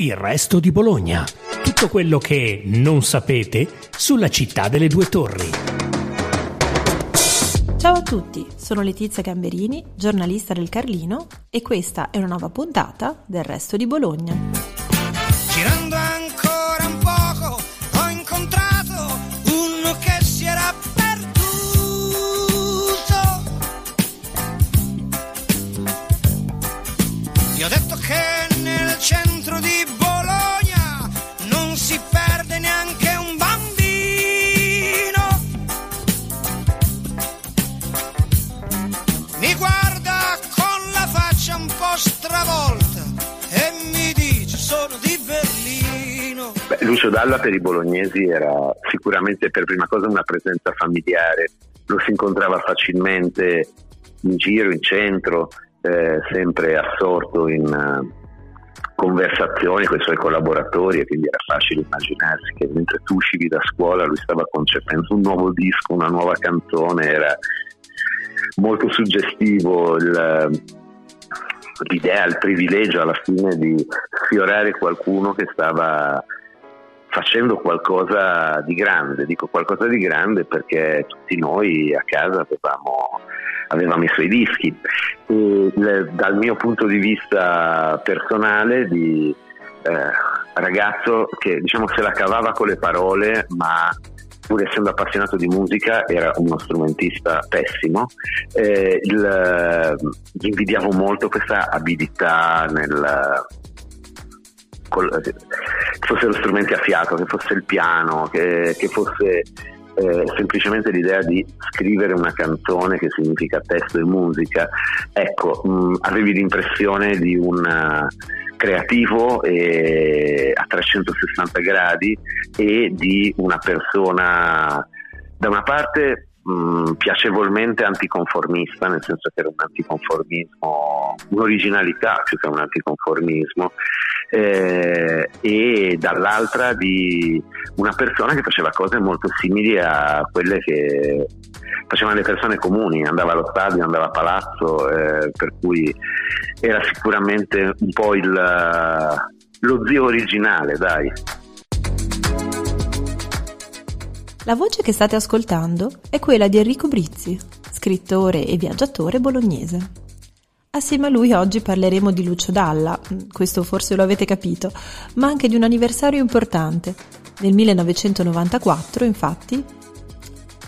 Il resto di Bologna. Tutto quello che non sapete sulla città delle due torri. Ciao a tutti, sono Letizia Gamberini, giornalista del Carlino e questa è una nuova puntata del resto di Bologna. Girando ancora Lucio Dalla per i bolognesi era sicuramente per prima cosa una presenza familiare, lo si incontrava facilmente in giro, in centro, eh, sempre assorto in uh, conversazioni con i suoi collaboratori e quindi era facile immaginarsi che mentre tu uscivi da scuola lui stava concependo un nuovo disco, una nuova canzone, era molto suggestivo il, l'idea, il privilegio alla fine di sfiorare qualcuno che stava facendo qualcosa di grande, dico qualcosa di grande perché tutti noi a casa avevamo, avevamo i suoi dischi. E le, dal mio punto di vista personale di eh, ragazzo che diciamo se la cavava con le parole ma pur essendo appassionato di musica era uno strumentista pessimo. Eh, il, gli invidiavo molto questa abilità nel col, che fossero strumenti a fiato, che fosse il piano, che, che fosse eh, semplicemente l'idea di scrivere una canzone che significa testo e musica. Ecco, mh, avevi l'impressione di un uh, creativo e, a 360 gradi e di una persona da una parte mh, piacevolmente anticonformista, nel senso che era un anticonformismo, un'originalità più che un anticonformismo, eh, e dall'altra di una persona che faceva cose molto simili a quelle che facevano le persone comuni, andava allo stadio, andava a palazzo, eh, per cui era sicuramente un po' il, lo zio originale, dai. La voce che state ascoltando è quella di Enrico Brizzi, scrittore e viaggiatore bolognese. Assieme a lui oggi parleremo di Lucio Dalla, questo forse lo avete capito, ma anche di un anniversario importante. Nel 1994, infatti,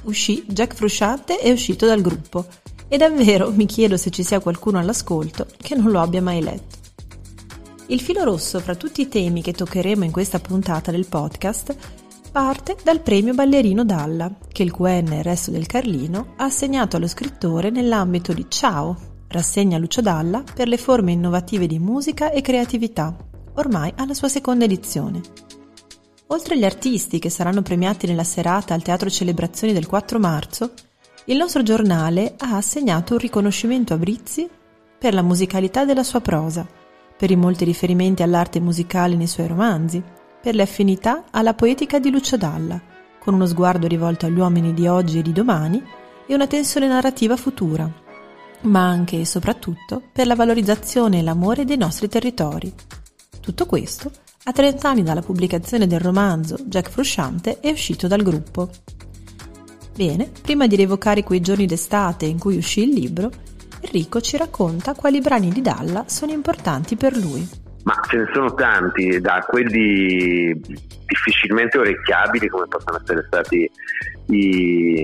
uscì Jack Frusciante è uscito dal gruppo e davvero mi chiedo se ci sia qualcuno all'ascolto che non lo abbia mai letto. Il filo rosso fra tutti i temi che toccheremo in questa puntata del podcast parte dal premio Ballerino Dalla, che il QN e il resto del Carlino ha assegnato allo scrittore nell'ambito di Ciao, rassegna Lucio Dalla per le forme innovative di musica e creatività, ormai alla sua seconda edizione. Oltre agli artisti che saranno premiati nella serata al Teatro Celebrazioni del 4 marzo, il nostro giornale ha assegnato un riconoscimento a Brizzi per la musicalità della sua prosa, per i molti riferimenti all'arte musicale nei suoi romanzi, per le affinità alla poetica di Lucio Dalla, con uno sguardo rivolto agli uomini di oggi e di domani e una tensione narrativa futura, ma anche e soprattutto per la valorizzazione e l'amore dei nostri territori. Tutto questo a 30 anni dalla pubblicazione del romanzo Jack Frusciante è uscito dal gruppo. Bene, prima di rievocare quei giorni d'estate in cui uscì il libro, Enrico ci racconta quali brani di Dalla sono importanti per lui. Ma ce ne sono tanti, da quelli difficilmente orecchiabili come possono essere stati i,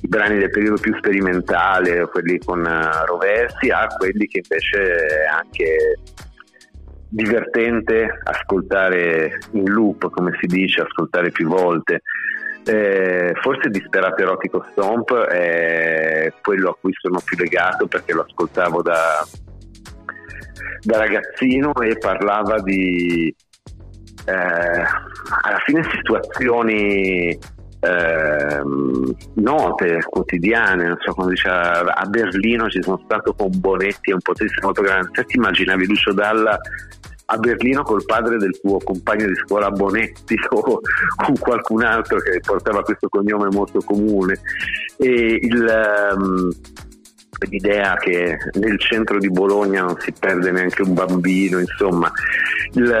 i brani del periodo più sperimentale, quelli con uh, Roversi, a quelli che invece è anche divertente ascoltare in loop, come si dice, ascoltare più volte. Eh, forse Disperato Erotico Stomp è quello a cui sono più legato perché lo ascoltavo da, da ragazzino e parlava di eh, alla fine situazioni eh, note, quotidiane, non so come diceva, a Berlino ci sono stato con Bonetti e un potesse molto grande, se ti immaginavi Lucio Dalla a Berlino col padre del tuo compagno di scuola Bonetti o con qualcun altro che portava questo cognome molto comune. E il, um, l'idea che nel centro di Bologna non si perde neanche un bambino, insomma, il,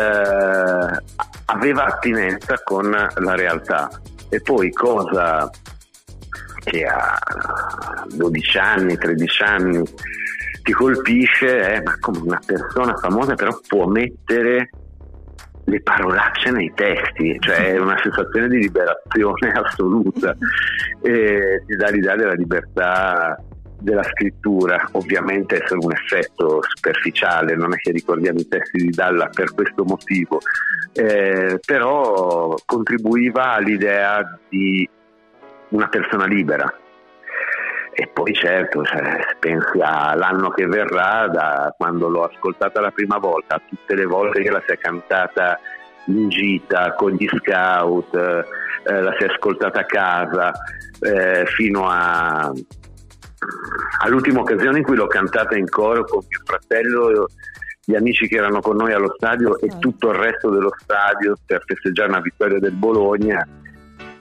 aveva attinenza con la realtà. E poi cosa che a 12 anni, 13 anni ti colpisce è ma come una persona famosa però può mettere le parolacce nei testi, cioè è una sensazione di liberazione assoluta, e ti dà l'idea della libertà della scrittura, ovviamente è solo un effetto superficiale, non è che ricordiamo i testi di Dalla per questo motivo, eh, però contribuiva all'idea di una persona libera. E poi certo, cioè, pensi all'anno che verrà, da quando l'ho ascoltata la prima volta, a tutte le volte che la si è cantata in gita con gli scout, eh, la si è ascoltata a casa, eh, fino a, all'ultima occasione in cui l'ho cantata in coro con mio fratello, gli amici che erano con noi allo stadio e tutto il resto dello stadio per festeggiare una vittoria del Bologna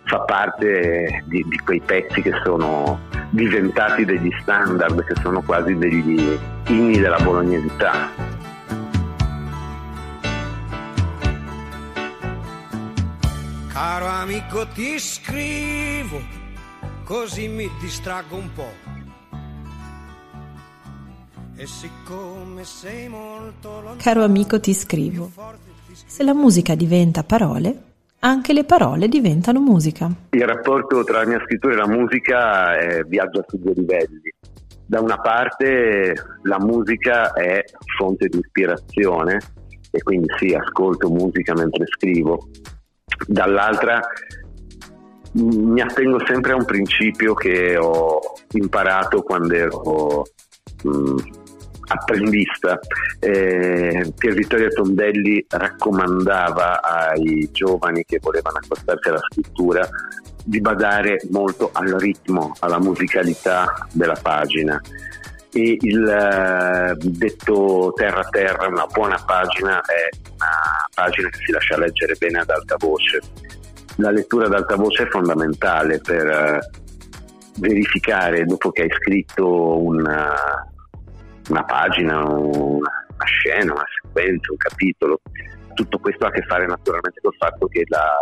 fa parte di, di, quei pezzi che sono diventati degli standard, che sono quasi degli inni della bolognesità. Caro amico ti scrivo, così mi distraggo un po'. Caro amico ti scrivo, se la musica diventa parole, anche le parole diventano musica. Il rapporto tra la mia scrittura e la musica è, viaggia su due livelli. Da una parte la musica è fonte di ispirazione e quindi sì, ascolto musica mentre scrivo. Dall'altra mi attengo sempre a un principio che ho imparato quando ero mh, apprendista. Eh, Pier Vittorio Tondelli raccomandava ai giovani che volevano accostarsi alla scrittura di badare molto al ritmo, alla musicalità della pagina. E il eh, detto terra terra, una buona pagina è una pagina che si lascia leggere bene ad alta voce. La lettura ad alta voce è fondamentale per eh, verificare dopo che hai scritto una, una pagina, una, scena, una sequenza, un capitolo. Tutto questo ha a che fare naturalmente col fatto che la,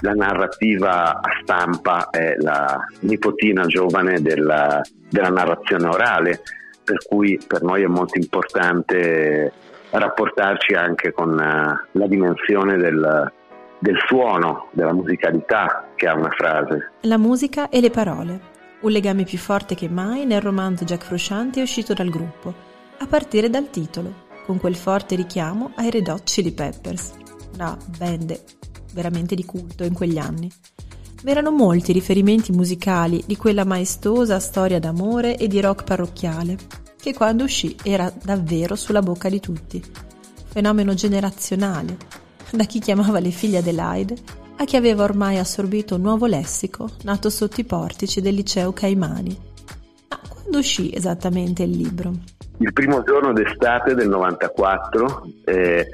la narrativa a stampa è la nipotina giovane della, della, narrazione orale, per cui per noi è molto importante rapportarci anche con uh, la dimensione del, del suono, della musicalità che ha una frase. La musica e le parole. Un legame più forte che mai nel romanzo Jack Frusciante è uscito dal gruppo, a partire dal titolo, con quel forte richiamo ai Red Hot Chili Peppers, una band veramente di culto in quegli anni. V'erano molti riferimenti musicali di quella maestosa storia d'amore e di rock parrocchiale, che quando uscì era davvero sulla bocca di tutti. Fenomeno generazionale, da chi chiamava le figlie Adelaide a chi aveva ormai assorbito un nuovo lessico nato sotto i portici del liceo Caimani. Ma quando uscì esattamente il libro? Il primo giorno d'estate del 94, eh,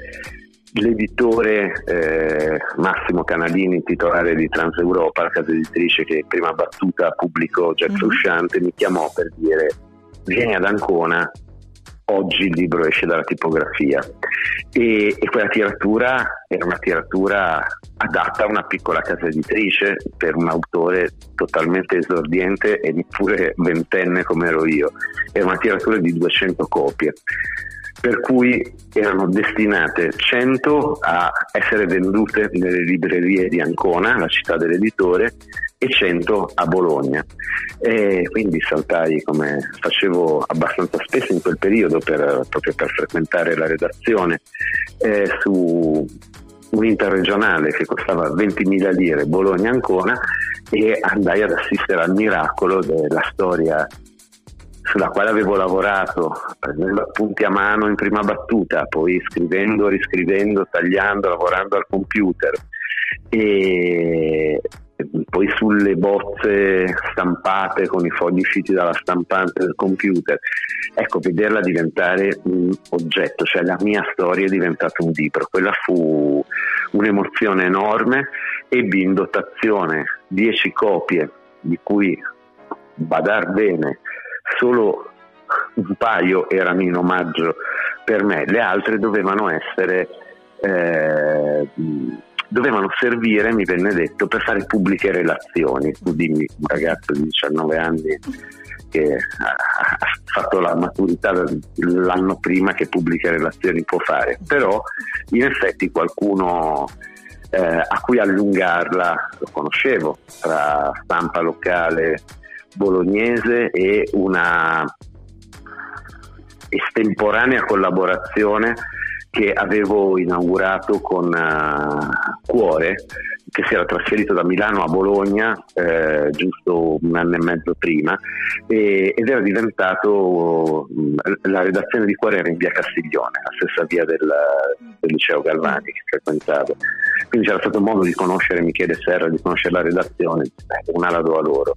l'editore eh, Massimo Canalini, titolare di Transeuropa, la casa editrice che prima battuta pubblicò Jack uh-huh. Frusciante, mi chiamò per dire vieni ad Ancona oggi il libro esce dalla tipografia e, e, quella tiratura era una tiratura adatta a una piccola casa editrice per un autore totalmente esordiente e neppure ventenne come ero io, era una tiratura di 200 copie per cui erano destinate 100 a essere vendute nelle librerie di Ancona, la città dell'editore, e 100 a Bologna. E quindi saltai come facevo abbastanza spesso in quel periodo per, proprio per frequentare la redazione eh, su un interregionale che costava 20.000 lire Bologna-Ancona e andai ad assistere al miracolo della storia sulla quale avevo lavorato prendendo appunti a mano in prima battuta, poi scrivendo, riscrivendo, tagliando, lavorando al computer e poi sulle bozze stampate con i fogli usciti dalla stampante del computer. Ecco, vederla diventare un oggetto, cioè la mia storia è diventata un libro. Quella fu un'emozione enorme, ebbi in dotazione 10 copie, di cui badar bene, solo un paio erano in omaggio per me, le altre dovevano essere eh, dovevano servire, mi venne detto, per fare pubbliche relazioni. Tu dimmi, un ragazzo di 19 anni che ha fatto la maturità l'anno prima che pubbliche relazioni può fare, però in effetti qualcuno eh, a cui allungarla lo conoscevo, tra stampa locale bolognese e una estemporanea collaborazione che avevo inaugurato con uh, Cuore, che si era trasferito da Milano a Bologna eh, giusto un anno e mezzo prima e, ed era diventato la redazione di Cuore era in via Castiglione, la stessa via del, del liceo Galvani che frequentavo. Quindi c'era stato modo di conoscere Michele Serra, di conoscere la redazione, una la do a loro,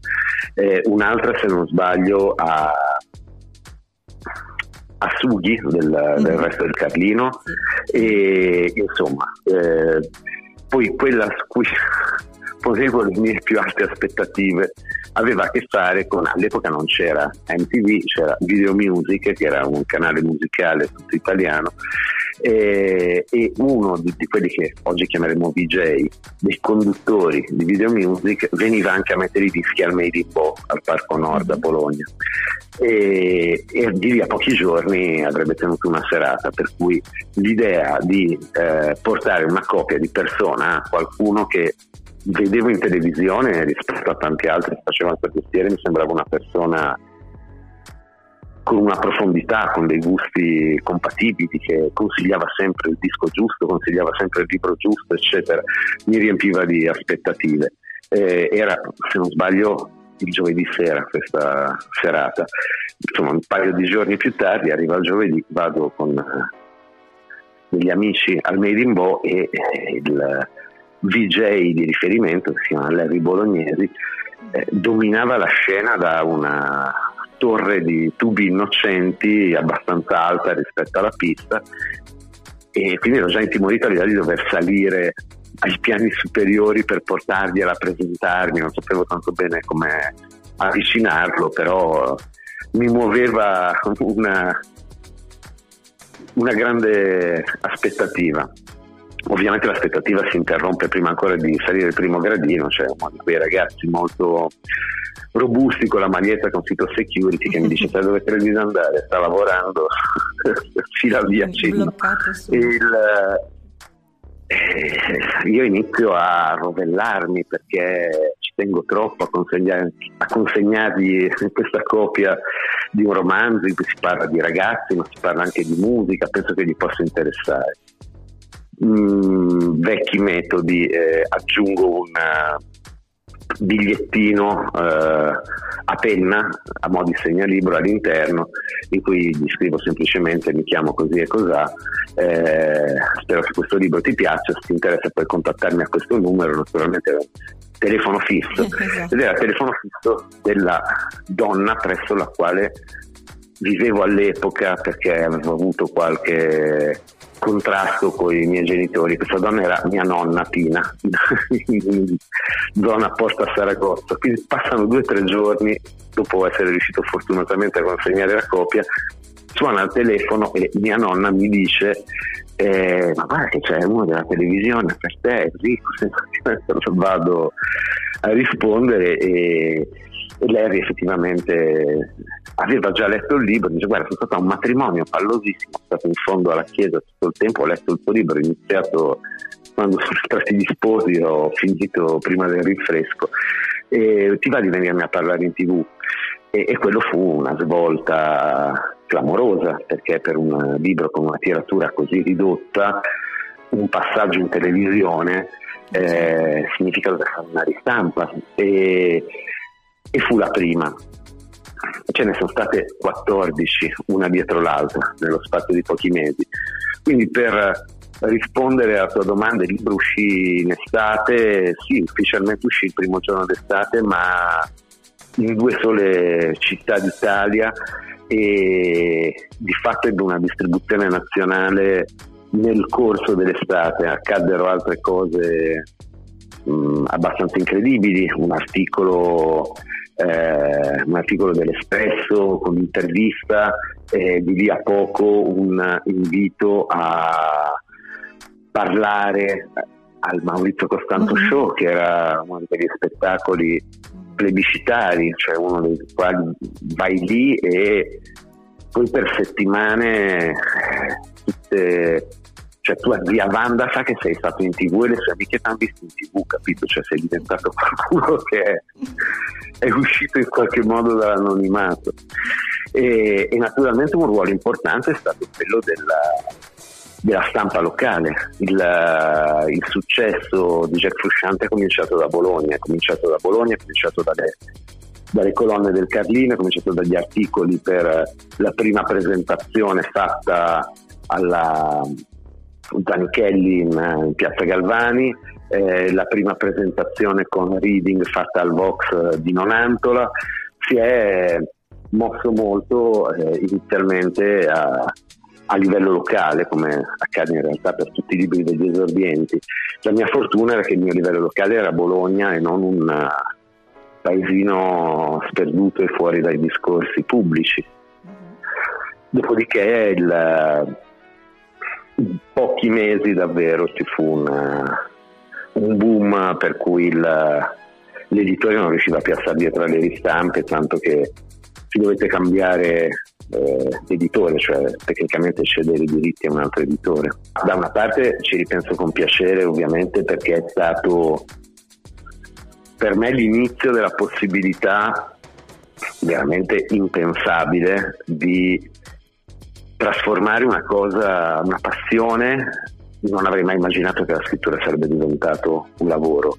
eh, un'altra se non sbaglio a a sughi del, mm. del, resto del Carlino e insomma eh, poi quella su cui posevo le mie più alte aspettative aveva a che fare con all'epoca non c'era MTV c'era Video Music che era un canale musicale tutto italiano e, e uno di, di, quelli che oggi chiameremo VJ dei conduttori di Video Music veniva anche a mettere i dischi al Made in Bo al Parco Nord a mm. Bologna e, e di lì a pochi giorni avrebbe tenuto una serata, per cui l'idea di eh, portare una copia di persona a qualcuno che vedevo in televisione rispetto a tanti altri che facevano questo mestiere mi sembrava una persona con una profondità, con dei gusti compatibili, che consigliava sempre il disco giusto, consigliava sempre il libro giusto, eccetera, mi riempiva di aspettative. Eh, era, se non sbaglio, il giovedì sera questa serata. Insomma, un paio di giorni più tardi, arriva il giovedì, vado con eh, degli amici al Made in Bo e il VJ di riferimento, che si chiama Larry Bolognesi, eh, dominava la scena da una torre di tubi innocenti abbastanza alta rispetto alla pista e quindi ero già intimorito all'idea di dover salire ai piani superiori per portargli a rappresentarmi, non sapevo tanto bene come avvicinarlo, però mi muoveva una, una grande aspettativa. Ovviamente l'aspettativa si interrompe prima ancora di salire il primo gradino, c'è cioè uno di quei ragazzi molto robusti con la maglietta con sito security che mi dice sai dove credi di andare? Sta lavorando, fila via Il, eh, io inizio a rovellarmi perché ci tengo troppo a, a consegnargli questa copia di un romanzo in cui si parla di ragazzi, ma si parla anche di musica, penso che gli possa interessare. Mm, vecchi metodi, eh, aggiungo una, bigliettino eh, a penna a mo' di segnalibro all'interno in cui gli scrivo semplicemente mi chiamo così e cos'ha eh, spero che questo libro ti piaccia se ti interessa puoi contattarmi a questo numero naturalmente telefono fisso esatto. ed era il telefono fisso della donna presso la quale vivevo all'epoca perché avevo avuto qualche contrasto con i miei genitori. Questa donna era mia nonna Pina, in zona Porta Saragozza. Quindi passano due o tre giorni dopo essere riuscito fortunatamente a consegnare la copia. Suona il telefono e mia nonna mi dice: eh, Ma guarda che c'è uno della televisione per te, così vado a rispondere e Larry effettivamente aveva già letto il libro, dice guarda sono stato a un matrimonio pallosissimo, sono stato in fondo alla chiesa tutto il tempo, ho letto il tuo libro, ho iniziato quando sono stati disposti, ho finito prima del rinfresco. E ti va di venirmi a parlare in tv? E, e quello fu una svolta clamorosa perché per un libro con una tiratura così ridotta un passaggio in televisione eh, significa dover fare una ristampa. E, e fu la prima. Ce ne sono state 14, una dietro l'altra, nello spazio di pochi mesi. Quindi per rispondere alla tua domanda, il libro uscì in estate, sì, ufficialmente uscì il primo giorno d'estate, ma in due sole città d'Italia e di fatto ebbe una distribuzione nazionale nel corso dell'estate, accaddero altre cose mh, abbastanza incredibili, un articolo eh, un articolo dell'Espresso con un'intervista e di lì a poco un invito a parlare al Maurizio Costanzo uh-huh. Show che era uno degli spettacoli plebiscitari, cioè uno dei quali vai lì e poi per settimane tutte cioè tu zia Wanda sa che sei stato in tv e le sue amiche ti hanno visto in tv, capito? Cioè sei diventato qualcuno che è, è uscito in qualche modo dall'anonimato. E, e, naturalmente un ruolo importante è stato quello della, della stampa locale. Il, il, successo di Jack Frusciante è cominciato da Bologna, è cominciato da Bologna, è cominciato dalle, dalle colonne del Carlino, è cominciato dagli articoli per la prima presentazione fatta alla, Zanichelli in, in Piazza Galvani, eh, la prima presentazione con reading fatta al Vox eh, di Nonantola, si è mosso molto eh, inizialmente a, a, livello locale, come accade in realtà per tutti i libri degli esordienti. La mia fortuna era che il mio livello locale era Bologna e non un eh, paesino sperduto e fuori dai discorsi pubblici. Mm-hmm. Dopodiché il pochi mesi davvero ci fu una, un boom per cui il, l'editore non riusciva a stare dietro alle ristampe, tanto che si dovette cambiare eh, editore, cioè tecnicamente cedere i diritti a un altro editore. Da una parte ci ripenso con piacere ovviamente perché è stato per me l'inizio della possibilità veramente impensabile di trasformare una cosa, una passione, non avrei mai immaginato che la scrittura sarebbe diventato un lavoro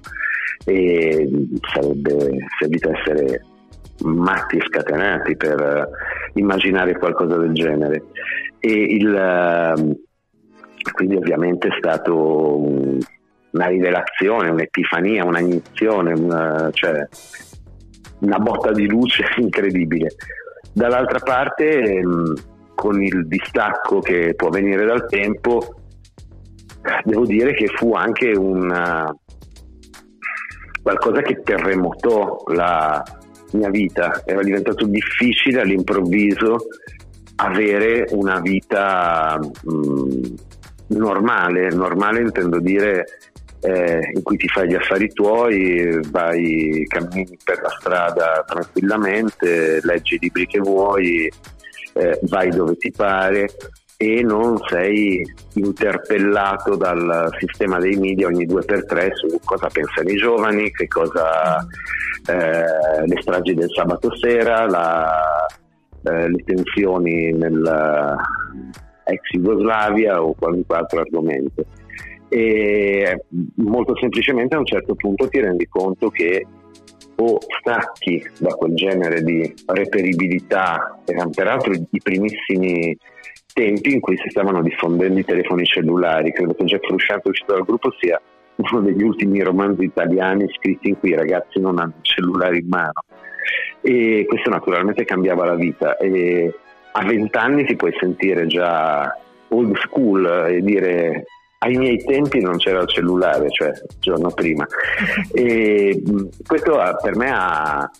e sarebbe servito essere matti e scatenati per immaginare qualcosa del genere. Il, ehm, quindi ovviamente è stato una rivelazione, un'epifania, un'iniezione, una, cioè una botta di luce incredibile. Dall'altra parte ehm, con il distacco che può venire dal tempo, devo dire che fu anche una, qualcosa che terremotò la mia vita. Era diventato difficile all'improvviso avere una vita mh, mm, normale, normale intendo dire eh, in cui ti fai gli affari tuoi, vai, cammini per la strada tranquillamente, leggi i libri che vuoi, eh, vai dove ti pare e non sei interpellato dal sistema dei media ogni due per tre su cosa pensano i giovani, che cosa eh, le stragi del sabato sera, la, eh, le tensioni nella ex Jugoslavia o qualunque altro argomento. E molto semplicemente a un certo punto ti rendi conto che o stacchi da quel genere di reperibilità, erano peraltro i primissimi tempi in cui si stavano diffondendo i telefoni cellulari, credo che Jack Frusciante uscito dal gruppo sia uno degli ultimi romanzi italiani scritti in cui i ragazzi non hanno il cellulare in mano. E questo naturalmente cambiava la vita. E a vent'anni ti puoi sentire già old school e dire ai miei tempi non c'era il cellulare, cioè il giorno prima. E questo per me ha, ha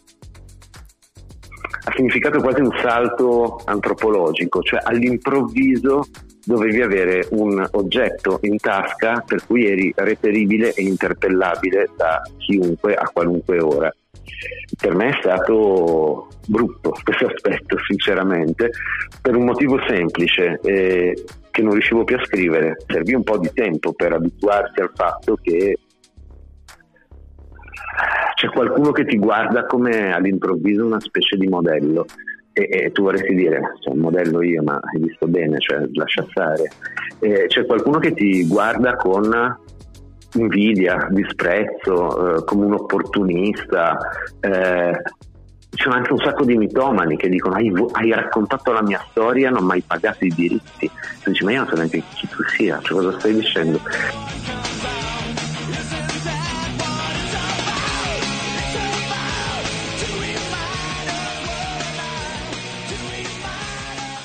significato quasi un salto antropologico, cioè all'improvviso dovevi avere un oggetto in tasca per cui eri reperibile e interpellabile da chiunque a qualunque ora. Per me è stato brutto questo aspetto, sinceramente, per un motivo semplice. Eh, che non riuscivo più a scrivere. Servì un po' di tempo per abituarsi al fatto che c'è qualcuno che ti guarda come all'improvviso una specie di modello e, e tu vorresti dire, cioè, modello io, ma hai visto bene, cioè, lascia stare. E c'è qualcuno che ti guarda con invidia, disprezzo, eh, come un opportunista. Eh, ci sono anche un sacco di mitomani che dicono hai, hai, raccontato la mia storia, non mi hai pagato i diritti. Tu dici ma io non so neanche chi tu sia, cioè cosa stai dicendo?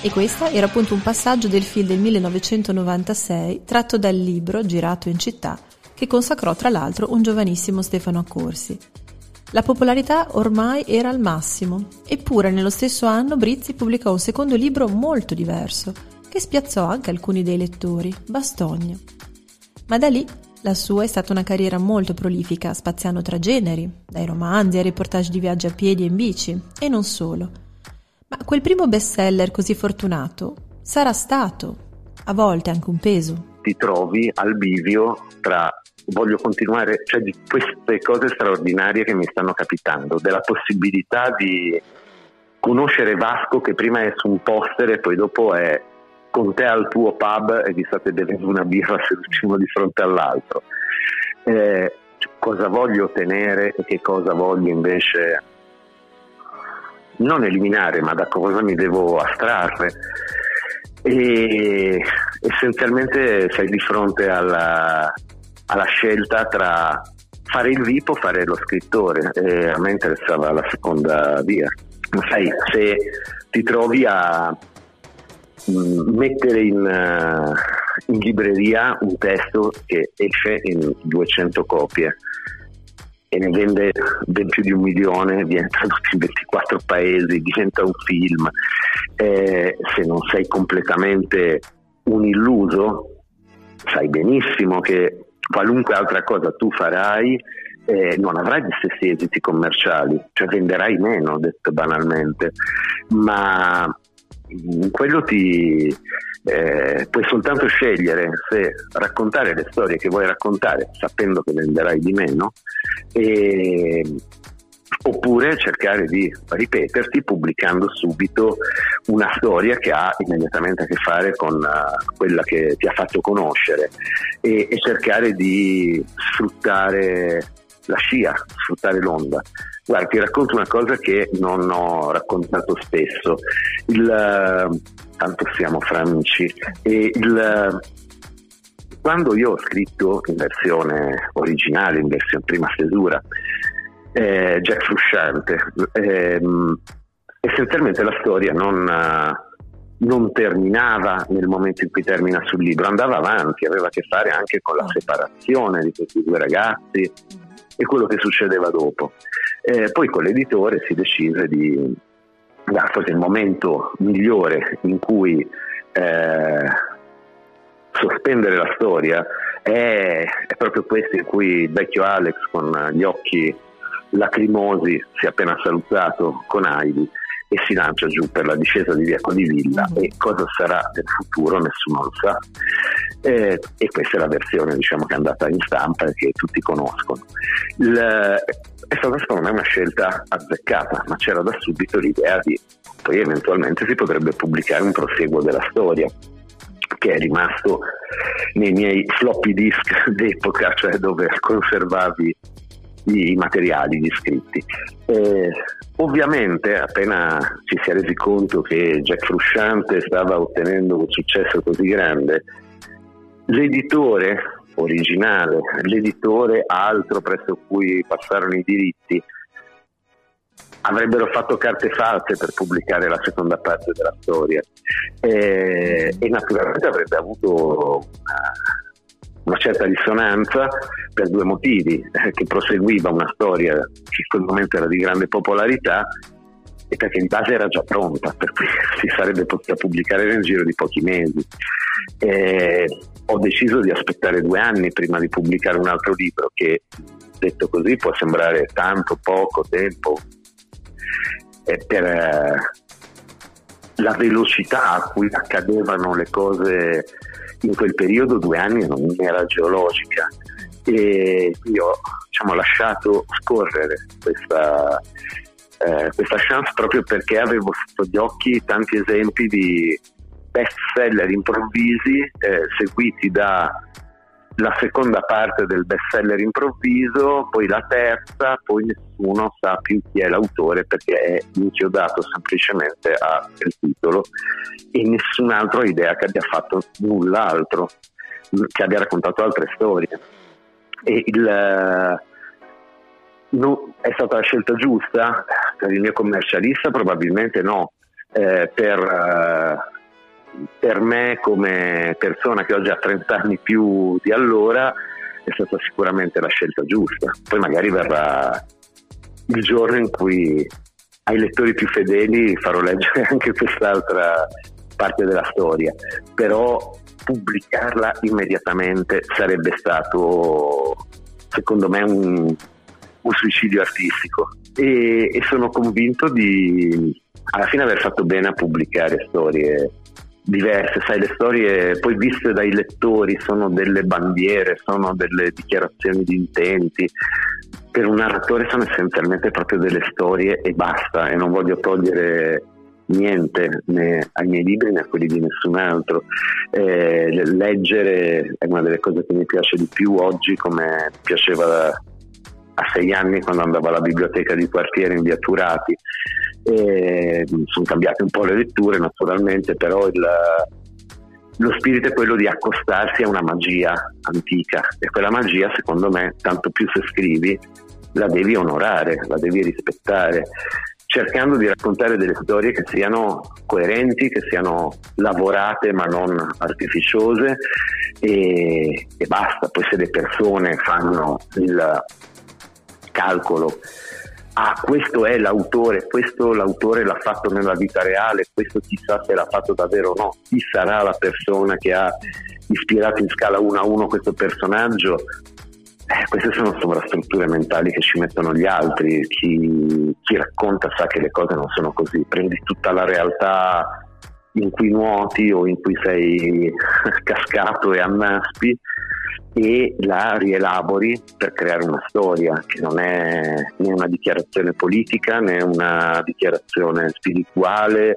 E questo era appunto un passaggio del film del 1996 tratto dal libro girato in città che consacrò tra l'altro un giovanissimo Stefano Accorsi. La popolarità ormai era al massimo, eppure nello stesso anno Brizzi pubblicò un secondo libro molto diverso, che spiazzò anche alcuni dei lettori, Bastogno. Ma da lì la sua è stata una carriera molto prolifica, spaziando tra generi, dai romanzi ai reportage di viaggi a piedi e in bici, e non solo. Ma quel primo bestseller così fortunato sarà stato, a volte anche un peso. Ti trovi al bivio tra voglio continuare, cioè di queste cose straordinarie che mi stanno capitando, della possibilità di conoscere Vasco che prima è su un poster e poi dopo è con te al tuo pub e vi state bevendo una birra seduti uno di fronte all'altro. Eh, cosa voglio ottenere e che cosa voglio invece non eliminare, ma da cosa mi devo astrarre. E essenzialmente sei di fronte alla, alla scelta tra fare il VIP o fare lo scrittore. E a me interessava la seconda via. Sai, se ti trovi a Mm, mettere in, uh, in, libreria un testo che esce in 200 copie e ne vende ben più di un milione, viene tradotto in 24 paesi, diventa un film. Eh, se non sei completamente un illuso, sai benissimo che qualunque altra cosa tu farai eh, non avrai gli stessi esiti commerciali, cioè venderai meno, detto banalmente, ma in quello ti eh, puoi soltanto scegliere se raccontare le storie che vuoi raccontare sapendo che venderai di meno e, oppure cercare di ripeterti pubblicando subito una storia che ha immediatamente a che fare con uh, quella che ti ha fatto conoscere e, e cercare di sfruttare la scia, sfruttare l'onda. Guarda, ti racconto una cosa che non ho raccontato spesso. Il, uh, tanto siamo fra amici. E il, quando io ho scritto in versione originale, in versione prima stesura, eh, Jack Frusciante, ehm, essenzialmente la storia non, uh, non terminava nel momento in cui termina sul libro, andava avanti, aveva a che fare anche con la separazione di questi due ragazzi e quello che succedeva dopo. Eh, poi con l'editore si decise di ah, forse il momento migliore in cui eh, sospendere la storia. È, è, proprio questo in cui il vecchio Alex con gli occhi lacrimosi si è appena salutato con Heidi e si lancia giù per la discesa di Via Codivilla mm. e cosa sarà del futuro nessuno lo sa eh, e questa è la versione diciamo, che è andata in stampa e che tutti conoscono Il, è stata secondo me una scelta azzeccata ma c'era da subito l'idea di poi eventualmente si potrebbe pubblicare un proseguo della storia che è rimasto nei miei floppy disk d'epoca, cioè dove conservavi i materiali, gli scritti. Eh, ovviamente, appena ci si è resi conto che Jack Frusciante stava ottenendo un successo così grande, l'editore originale, l'editore altro presso cui passarono i diritti, avrebbero fatto carte false per pubblicare la seconda parte della storia e, e naturalmente avrebbe avuto una, una certa risonanza per due motivi, eh, che proseguiva una storia che in quel momento era di grande popolarità e perché in base era già pronta, per cui si sarebbe potuta pubblicare nel giro di pochi mesi. E ho deciso di aspettare due anni prima di pubblicare un altro libro che detto così può sembrare tanto, poco tempo, e per eh, la velocità a cui accadevano le cose in quel periodo due anni non era geologica e io ho diciamo, lasciato scorrere questa, eh, questa chance proprio perché avevo sotto gli occhi tanti esempi di best seller improvvisi eh, seguiti da la seconda parte del bestseller improvviso, poi la terza, poi nessuno sa più chi è l'autore perché è inchiodato semplicemente al titolo e nessun altro ha idea che abbia fatto null'altro, che abbia raccontato altre storie. E il, no, è stata la scelta giusta? Per il mio commercialista probabilmente no, eh, per... Per me come persona che oggi ha 30 anni più di allora è stata sicuramente la scelta giusta. Poi magari verrà il giorno in cui ai lettori più fedeli farò leggere anche quest'altra parte della storia, però pubblicarla immediatamente sarebbe stato secondo me un, un suicidio artistico e, e, sono convinto di alla fine aver fatto bene a pubblicare storie diverse, sai le storie poi viste dai lettori sono delle bandiere, sono delle dichiarazioni di intenti, per un narratore sono essenzialmente proprio delle storie e basta e non voglio togliere niente né ai miei libri né a quelli di nessun altro. Eh, leggere è una delle cose che mi piace di più oggi come piaceva a sei anni quando andavo alla biblioteca di quartiere in via Turati. E sono cambiate un po' le letture naturalmente, però il, lo spirito è quello di accostarsi a una magia antica e quella magia secondo me tanto più se scrivi la devi onorare, la devi rispettare cercando di raccontare delle storie che siano coerenti, che siano lavorate ma non artificiose e, e basta. Poi se le persone fanno il calcolo ah questo è l'autore, questo l'autore l'ha fatto nella vita reale, questo chissà se l'ha fatto davvero o no, chi sarà la persona che ha ispirato in scala 1 a 1 questo personaggio, eh, queste sono sovrastrutture mentali che ci mettono gli altri, chi, chi, racconta sa che le cose non sono così, prendi tutta la realtà in cui nuoti o in cui sei cascato e annaspi e la rielabori per creare una storia che non è né una dichiarazione politica né una dichiarazione spirituale,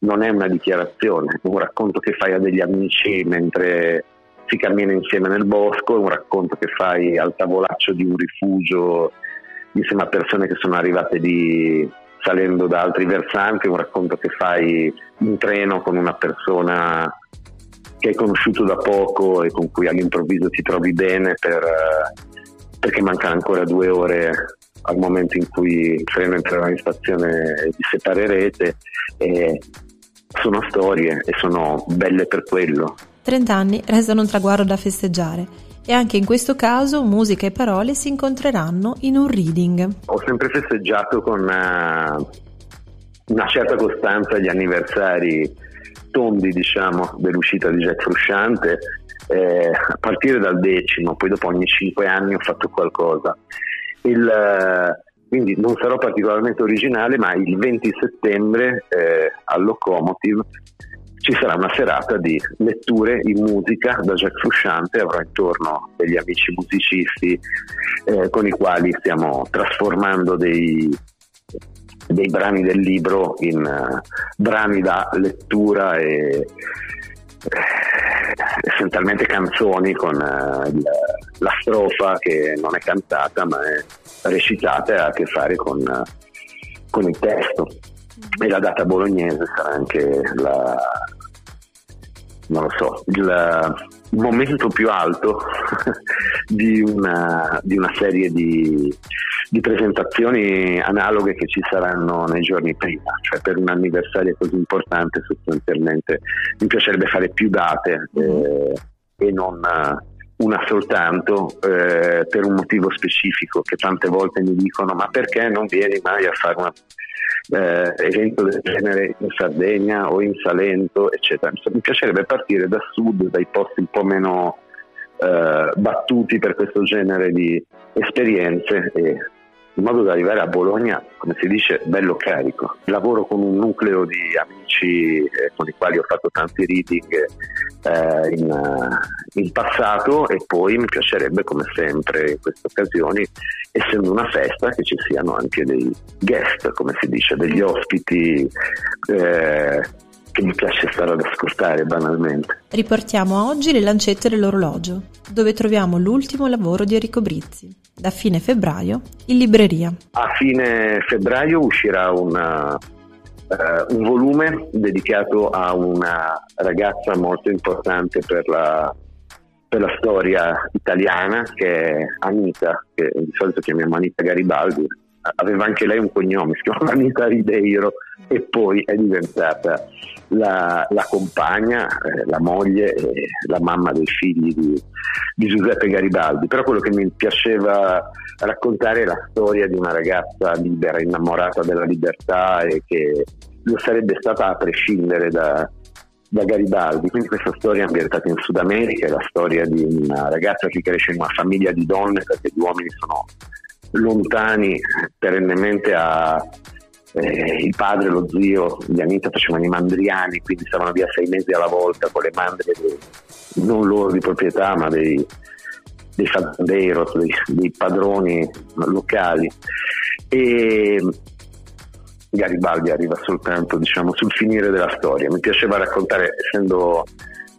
non è una dichiarazione, è un racconto che fai a degli amici mentre si cammina insieme nel bosco, è un racconto che fai al tavolaccio di un rifugio insieme a persone che sono arrivate lì salendo da altri versanti, è un racconto che fai in treno con una persona che hai conosciuto da poco e con cui all'improvviso ti trovi bene per, perché mancano ancora due ore al momento in cui il treno entrerà in stazione e vi separerete. E sono storie e sono belle per quello. 30 anni restano un traguardo da festeggiare e anche in questo caso musica e parole si incontreranno in un reading. Ho sempre festeggiato con una, una certa costanza gli anniversari tondi diciamo, dell'uscita di Jack Frusciante eh, a partire dal decimo, poi dopo ogni cinque anni ho fatto qualcosa. Il, quindi non sarò particolarmente originale, ma il 20 settembre eh, al Locomotive ci sarà una serata di letture in musica da Jack Frusciante, avrò intorno degli amici musicisti eh, con i quali stiamo trasformando dei, dei brani del libro in uh, brani da lettura e eh, essenzialmente canzoni con uh, la strofa che non è cantata ma è recitata e ha a che fare con, uh, con il testo. E la data bolognese sarà anche la, non lo so, il momento più alto di, una, di, una, serie di, di, presentazioni analoghe che ci saranno nei giorni prima, cioè per un anniversario così importante sostanzialmente mi piacerebbe fare più date eh, e non una soltanto eh, per un motivo specifico che tante volte mi dicono ma perché non vieni mai a fare un eh, evento del genere in Sardegna o in Salento? Eccetera. Mi piacerebbe partire da sud dai posti un po' meno eh, battuti per questo genere di esperienze e in modo da arrivare a Bologna, come si dice, bello carico. Lavoro con un nucleo di amici eh, con i quali ho fatto tanti reading eh, in, uh, in, passato e poi mi piacerebbe, come sempre in queste occasioni, essendo una festa, che ci siano anche dei guest, come si dice, degli ospiti. Eh, che mi piace stare ad ascoltare banalmente. Riportiamo a oggi le lancette dell'orologio, dove troviamo l'ultimo lavoro di Enrico Brizzi, da fine febbraio in libreria. A fine febbraio uscirà una, uh, un volume dedicato a una ragazza molto importante per la, per la storia italiana che è Anita, che di solito chiamiamo Anita Garibaldi, aveva anche lei un cognome, si chiamava Anita Ribeiro e poi è diventata la, la compagna, eh, la moglie e la mamma dei figli di, di, Giuseppe Garibaldi. Però quello che mi piaceva raccontare è la storia di una ragazza libera, innamorata della libertà e che lo sarebbe stata a prescindere da, da Garibaldi. Quindi questa storia è ambientata in Sud America, è la storia di una ragazza che cresce in una famiglia di donne perché gli uomini sono lontani perennemente a eh, il padre, lo zio di Anita facevano i mandriani, quindi stavano via sei mesi alla volta con le mandrie non loro di proprietà, ma dei, dei fazendeiros, dei, dei padroni locali. E Garibaldi arriva soltanto diciamo, sul finire della storia. Mi piaceva raccontare, essendo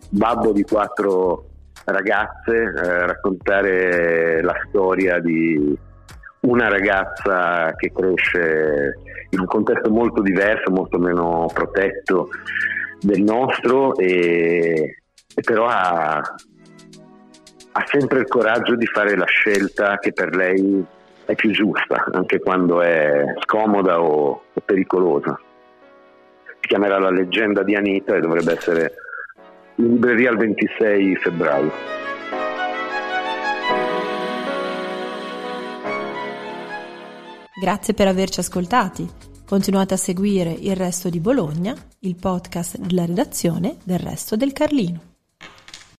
babbo di quattro ragazze, eh, raccontare la storia di una ragazza che cresce in un contesto molto diverso, molto meno protetto del nostro e, e però ha, ha sempre il coraggio di fare la scelta che per lei è più giusta, anche quando è scomoda o, o pericolosa. Si chiamerà La leggenda di Anita e dovrebbe essere in libreria il 26 febbraio. Grazie per averci ascoltati. Continuate a seguire Il Resto di Bologna, il podcast della redazione del Resto del Carlino.